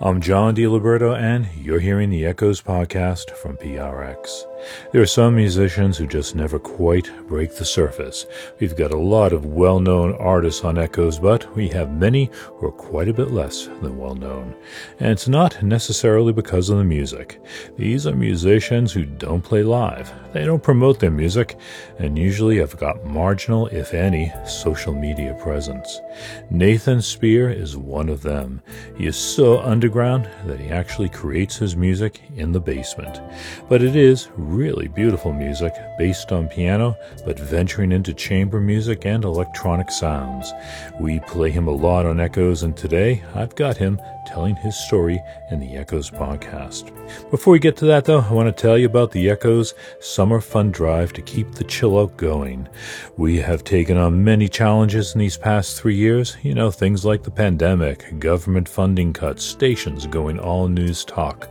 I'm John DiLiberto, and you're hearing the Echoes podcast from PRX. There are some musicians who just never quite break the surface. We've got a lot of well known artists on Echoes, but we have many who are quite a bit less than well known. And it's not necessarily because of the music. These are musicians who don't play live, they don't promote their music, and usually have got marginal, if any, social media presence. Nathan Speir is one of them. He is so underground that he actually creates his music in the basement. But it is really beautiful music based on piano, but venturing into chamber music and electronic sounds. We play him a lot on Echoes, and today I've got him telling his story in the Echoes podcast. Before we get to that, though, I want to tell you about the Echoes Summer Fund Drive to keep the chill out going. We have taken on many challenges in these past three years. You know, things like the pandemic, government funding cuts, stations going all news talk.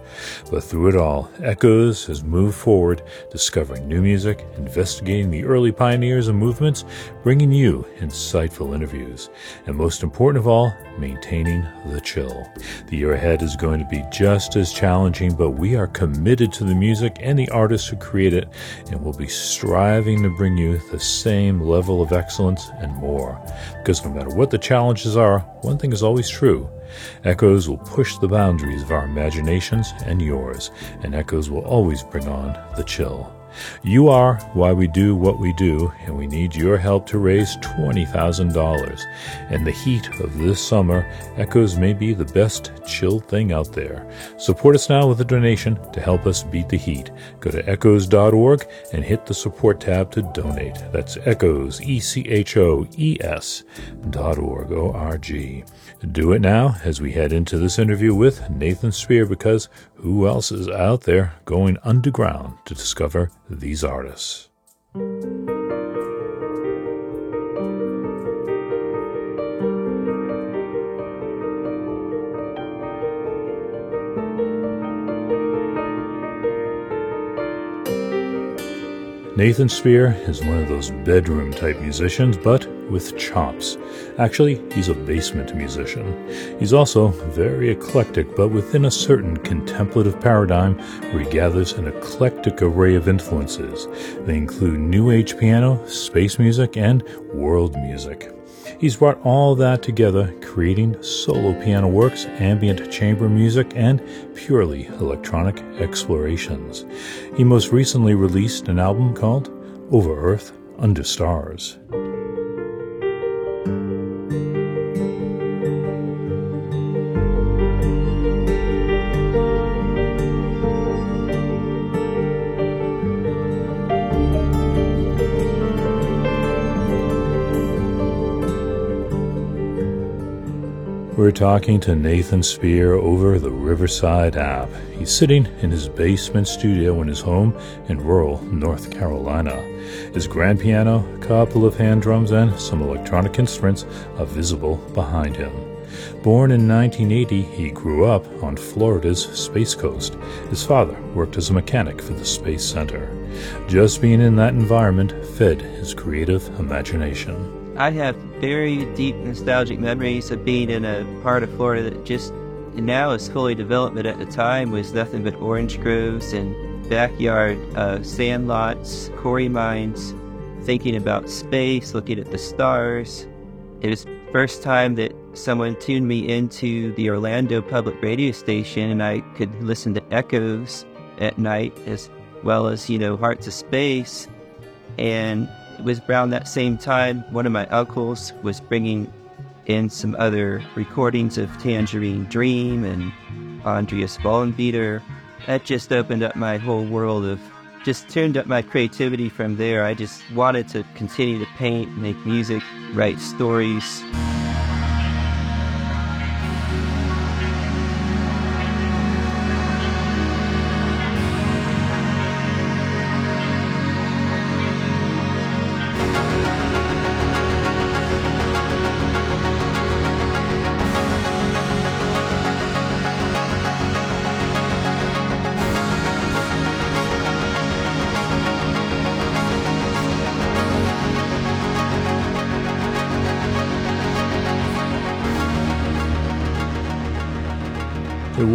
But through it all, Echoes has moved forward, discovering new music, investigating the early pioneers and movements, bringing you insightful interviews, and most important of all, maintaining the chill. The year ahead is going to be just as challenging, but we are committed to the music and the artists who create it, and will be striving to bring you the same level of excellence and more. Because no matter what the challenges are, one thing is always true. Echoes will push the boundaries of our imaginations and yours, and echoes will always bring on the chill. You are why we do what we do, and we need your help to raise $20,000. And the heat of this summer, Echoes may be the best chilled thing out there. Support us now with a donation to help us beat the heat. Go to echoes.org and hit the support tab to donate. That's echoes, E C H O E S dot org, O R G. Do it now as we head into this interview with Nathan Speir because who else is out there going underground to discover these artists? Nathan Speir is one of those bedroom type musicians, but with chops. Actually, he's a basement musician. He's also very eclectic, but within a certain contemplative paradigm where he gathers an eclectic array of influences. They include New Age piano, space music, and world music. He's brought all that together, creating solo piano works, ambient chamber music, and purely electronic explorations. He most recently released an album called Over Earth, Under Stars. We're talking to Nathan Speir over the Riverside app. He's sitting in his basement studio in his home in rural North Carolina. His grand piano, a couple of hand drums, and some electronic instruments are visible behind him. Born in 1980, he grew up on Florida's Space Coast. His father worked as a mechanic for the Space Center. Just being in that environment fed his creative imagination. I have very deep nostalgic memories of being in a part of Florida that just now is fully developed, at the time was nothing but orange groves and backyard uh, sand lots, quarry mines, thinking about space, looking at the stars. It was first time that someone tuned me into the Orlando public radio station and I could listen to echoes at night as well as, you know, Hearts of Space. And it was around that same time one of my uncles was bringing in some other recordings of Tangerine Dream and Andreas Vollenweider. That just opened up my whole world of just turned up my creativity from there. I just wanted to continue to paint, make music, write stories.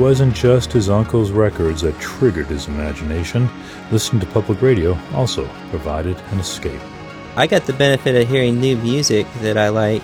Wasn't just his uncle's records that triggered his imagination. Listening to public radio also provided an escape. I got the benefit of hearing new music that I like.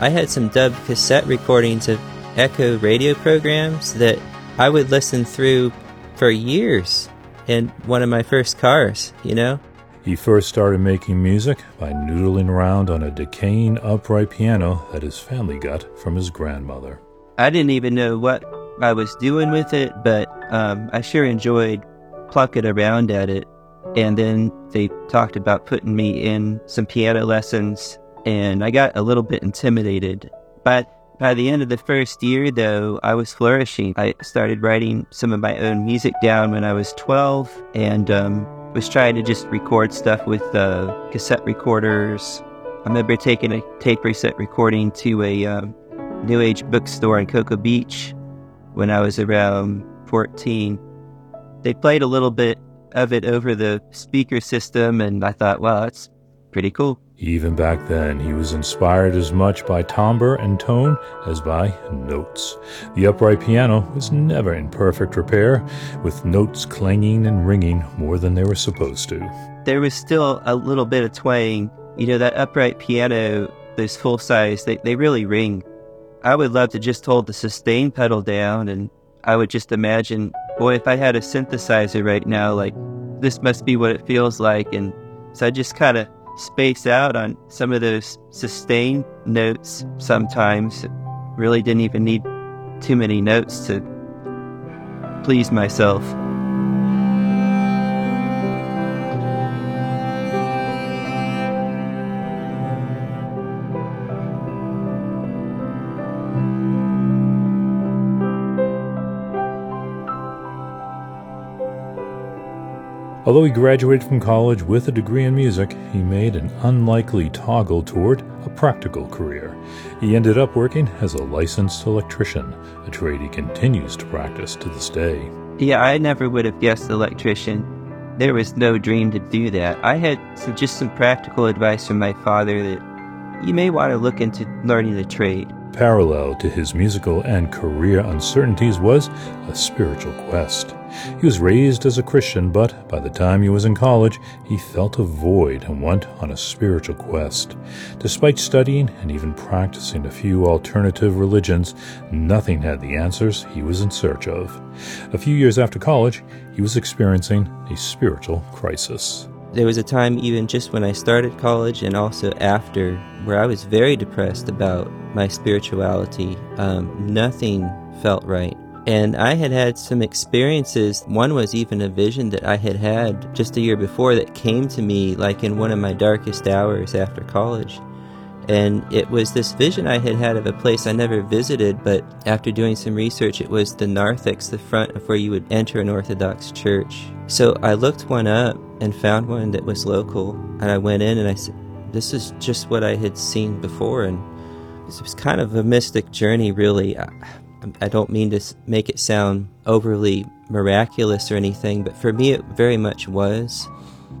I had some dubbed cassette recordings of Echo radio programs that I would listen through for years in one of my first cars, you know? He first started making music by noodling around on a decaying upright piano that his family got from his grandmother. I didn't even know what I was doing with it, but um, I sure enjoyed plucking around at it. And then they talked about putting me in some piano lessons, and I got a little bit intimidated. But by the end of the first year, though, I was flourishing. I started writing some of my own music down when I was 12 and um, was trying to just record stuff with uh, cassette recorders. I remember taking a tape reset recording to a um, New Age bookstore in Cocoa Beach when I was around 14. They played a little bit of it over the speaker system, and I thought, wow, that's pretty cool. Even back then, he was inspired as much by timbre and tone as by notes. The upright piano was never in perfect repair, with notes clanging and ringing more than they were supposed to. There was still a little bit of twang. You know, that upright piano, those full size, they, they really ring. I would love to just hold the sustain pedal down, and I would just imagine, boy, if I had a synthesizer right now, like, this must be what it feels like. And so I just kind of space out on some of those sustain notes sometimes. Really didn't even need too many notes to please myself. Although he graduated from college with a degree in music, he made an unlikely toggle toward a practical career. He ended up working as a licensed electrician, a trade he continues to practice to this day. Yeah, I never would have guessed electrician. There was no dream to do that. I had some, just some practical advice from my father that you may want to look into learning the trade. Parallel to his musical and career uncertainties was a spiritual quest. He was raised as a Christian, but by the time he was in college, he felt a void and went on a spiritual quest. Despite studying and even practicing a few alternative religions, nothing had the answers he was in search of. A few years after college, he was experiencing a spiritual crisis. There was a time, even just when I started college and also after, where I was very depressed about my spirituality. Um, nothing felt right. And I had had some experiences. One was even a vision that I had had just a year before that came to me like in one of my darkest hours after college. And it was this vision I had had of a place I never visited, but after doing some research, it was the narthex, the front of where you would enter an Orthodox church. So I looked one up and found one that was local. And I went in and I said, This is just what I had seen before. And it was kind of a mystic journey, really. Um, I don't mean to make it sound overly miraculous or anything, but for me it very much was.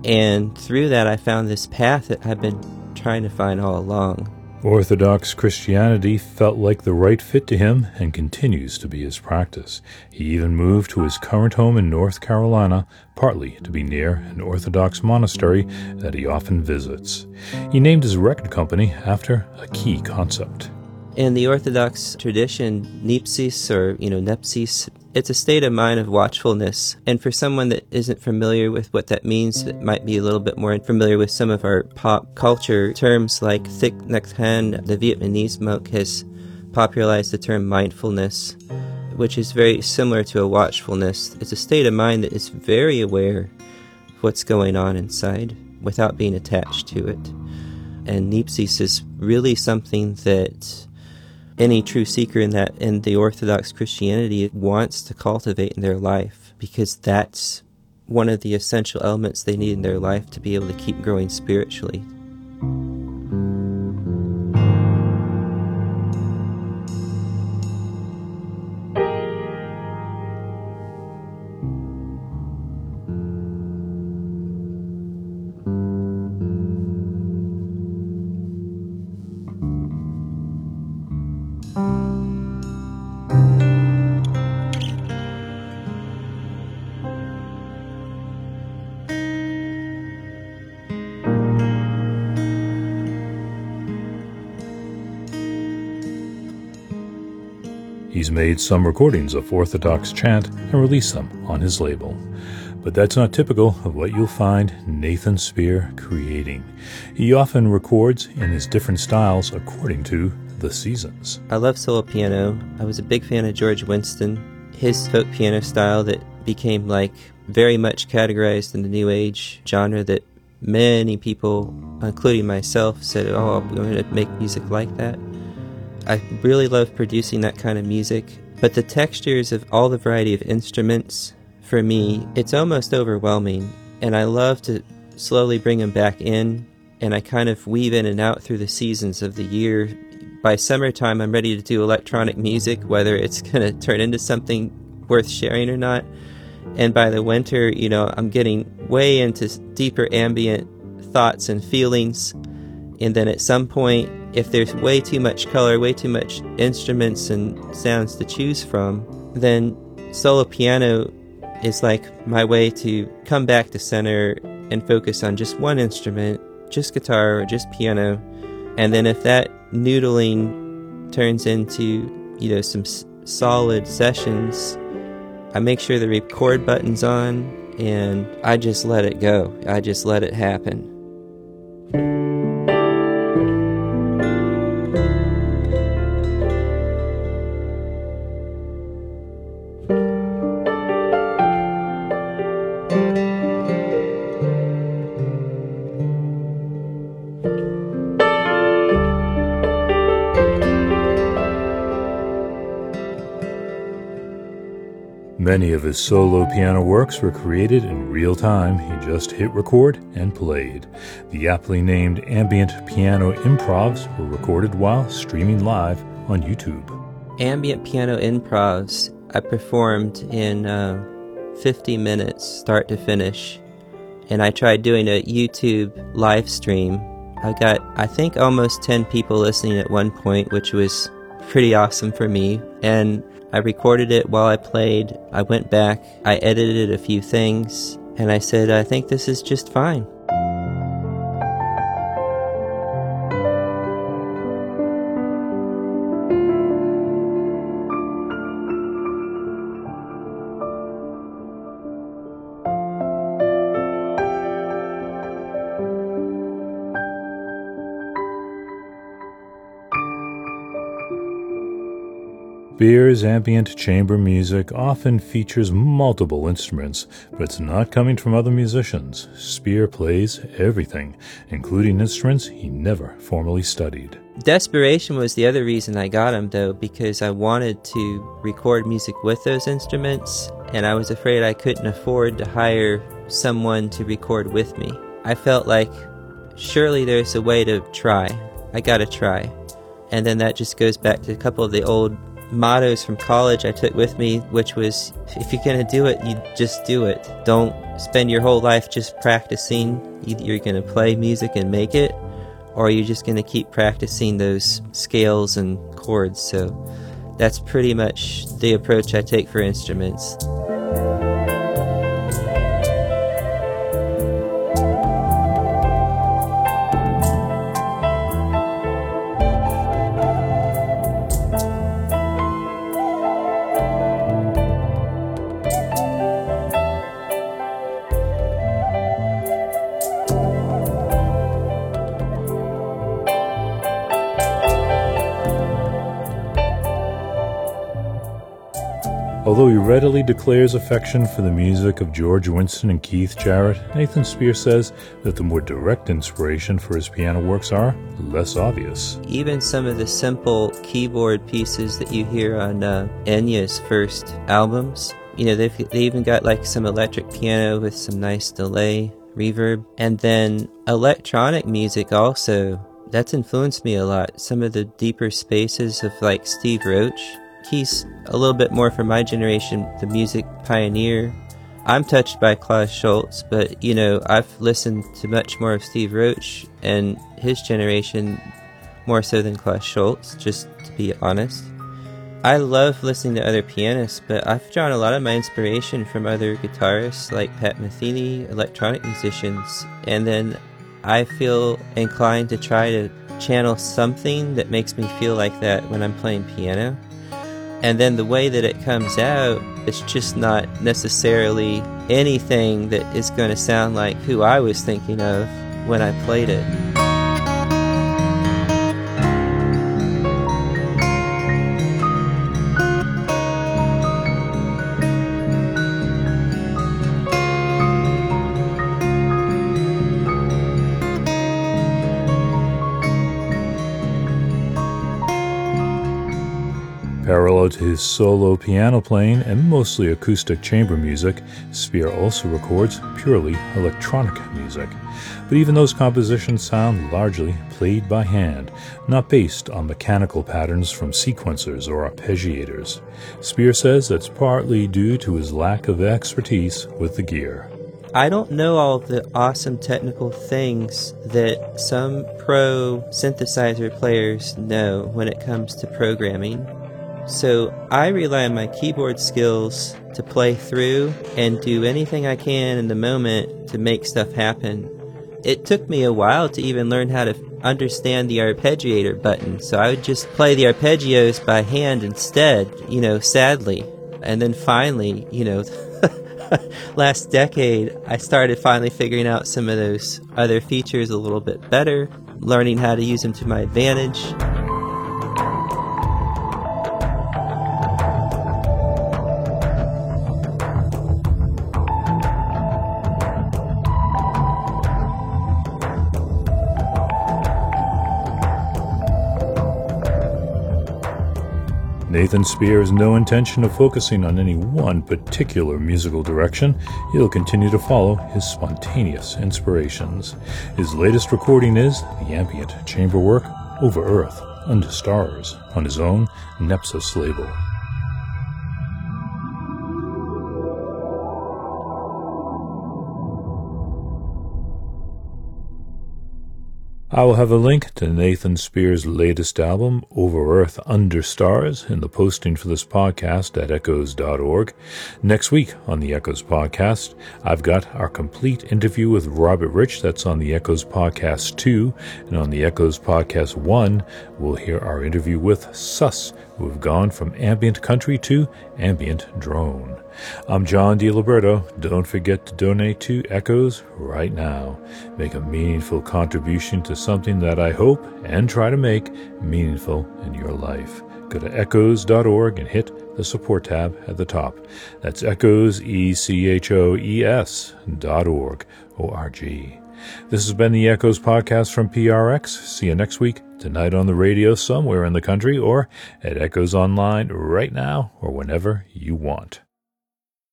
And through that, I found this path that I've been trying to find all along. Orthodox Christianity felt like the right fit to him and continues to be his practice. He even moved to his current home in North Carolina, partly to be near an Orthodox monastery that he often visits. He named his record company after a key concept. In the Orthodox tradition, nepsis or, you know, nepsis, it's a state of mind of watchfulness. And for someone that isn't familiar with what that means, that might be a little bit more familiar with some of our pop culture terms like Thich Nhat Hanh, the Vietnamese monk, has popularized the term mindfulness, which is very similar to a watchfulness. It's a state of mind that is very aware of what's going on inside without being attached to it. And nepsis is really something that any true seeker in that in the Orthodox Christianity wants to cultivate in their life because that's one of the essential elements they need in their life to be able to keep growing spiritually. He's made some recordings of Orthodox chant and released them on his label. But that's not typical of what you'll find Nathan Speir creating. He often records in his different styles according to the seasons. I love solo piano. I was a big fan of George Winston. His folk piano style that became like very much categorized in the new age genre that many people, including myself, said, Oh, I'm going to make music like that. I really love producing that kind of music, but the textures of all the variety of instruments, for me, it's almost overwhelming. And I love to slowly bring them back in, and I kind of weave in and out through the seasons of the year. By summertime, I'm ready to do electronic music, whether it's going to turn into something worth sharing or not. And by the winter, you know, I'm getting way into deeper ambient thoughts and feelings. And then at some point, if there's way too much color, way too much instruments and sounds to choose from, then solo piano is like my way to come back to center and focus on just one instrument, just guitar or just piano. And then if that noodling turns into, you know, some s- solid sessions, I make sure the record button's on and I just let it go. I just let it happen. Many of his solo piano works were created in real time. He just hit record and played. The aptly named ambient piano improvs were recorded while streaming live on YouTube. Ambient piano improvs I performed in uh, 50 minutes, start to finish. And I tried doing a YouTube live stream. I got, I think, almost 10 people listening at one point, which was pretty awesome for me. And I recorded it while I played. I went back, I edited a few things, and I said, I think this is just fine. Speir's ambient chamber music often features multiple instruments, but it's not coming from other musicians. Speir plays everything, including instruments he never formally studied. Desperation was the other reason I got him, though, because I wanted to record music with those instruments, and I was afraid I couldn't afford to hire someone to record with me. I felt like surely there's a way to try. I gotta try. And then that just goes back to a couple of the old mottos from college I took with me, which was if you're going to do it, you just do it. Don't spend your whole life just practicing. Either you're going to play music and make it, or you're just going to keep practicing those scales and chords. So that's pretty much the approach I take for instruments. Although he readily declares affection for the music of George Winston and Keith Jarrett, Nathan Speir says that the more direct inspiration for his piano works are less obvious. Even some of the simple keyboard pieces that you hear on uh, Enya's first albums, you know, they've, they even got like some electric piano with some nice delay, reverb, and then electronic music also. That's influenced me a lot. Some of the deeper spaces of like Steve Roach he's a little bit more for my generation, the music pioneer. I'm touched by Klaus Schulze, but you know, I've listened to much more of Steve Roach and his generation more so than Klaus Schulze, just to be honest. I love listening to other pianists, but I've drawn a lot of my inspiration from other guitarists like Pat Metheny, electronic musicians, and then I feel inclined to try to channel something that makes me feel like that when I'm playing piano And then the way that it comes out, it's just not necessarily anything that is going to sound like who I was thinking of when I played it. Solo piano playing and mostly acoustic chamber music, Speir also records purely electronic music. But even those compositions sound largely played by hand, not based on mechanical patterns from sequencers or arpeggiators. Speir says that's partly due to his lack of expertise with the gear. I don't know all the awesome technical things that some pro synthesizer players know when it comes to programming. So I rely on my keyboard skills to play through and do anything I can in the moment to make stuff happen. It took me a while to even learn how to understand the arpeggiator button, so I would just play the arpeggios by hand instead, you know, sadly. And then finally, you know, last decade, I started finally figuring out some of those other features a little bit better, learning how to use them to my advantage. Nathan Speir has no intention of focusing on any one particular musical direction. He'll continue to follow his spontaneous inspirations. His latest recording is the ambient chamber work Over Earth, Under Stars on his own Nepsis label. I will have a link to Nathan Speir's latest album, Over Earth Under Stars, in the posting for this podcast at echoes.org. Next week on the Echoes podcast, I've got our complete interview with Robert Rich. That's on the Echoes podcast 2. And on the Echoes podcast 1, we'll hear our interview with SUSS, who have gone from ambient country to ambient drone. I'm John DiLiberto. Don't forget to donate to Echoes right now. Make a meaningful contribution to something that I hope and try to make meaningful in your life. Go to echoes.org and hit the support tab at the top. That's echoes, E C H O E S dot org, O R G. This has been the Echoes podcast from PRX. See you next week, tonight on the radio somewhere in the country, or at Echoes Online right now or whenever you want.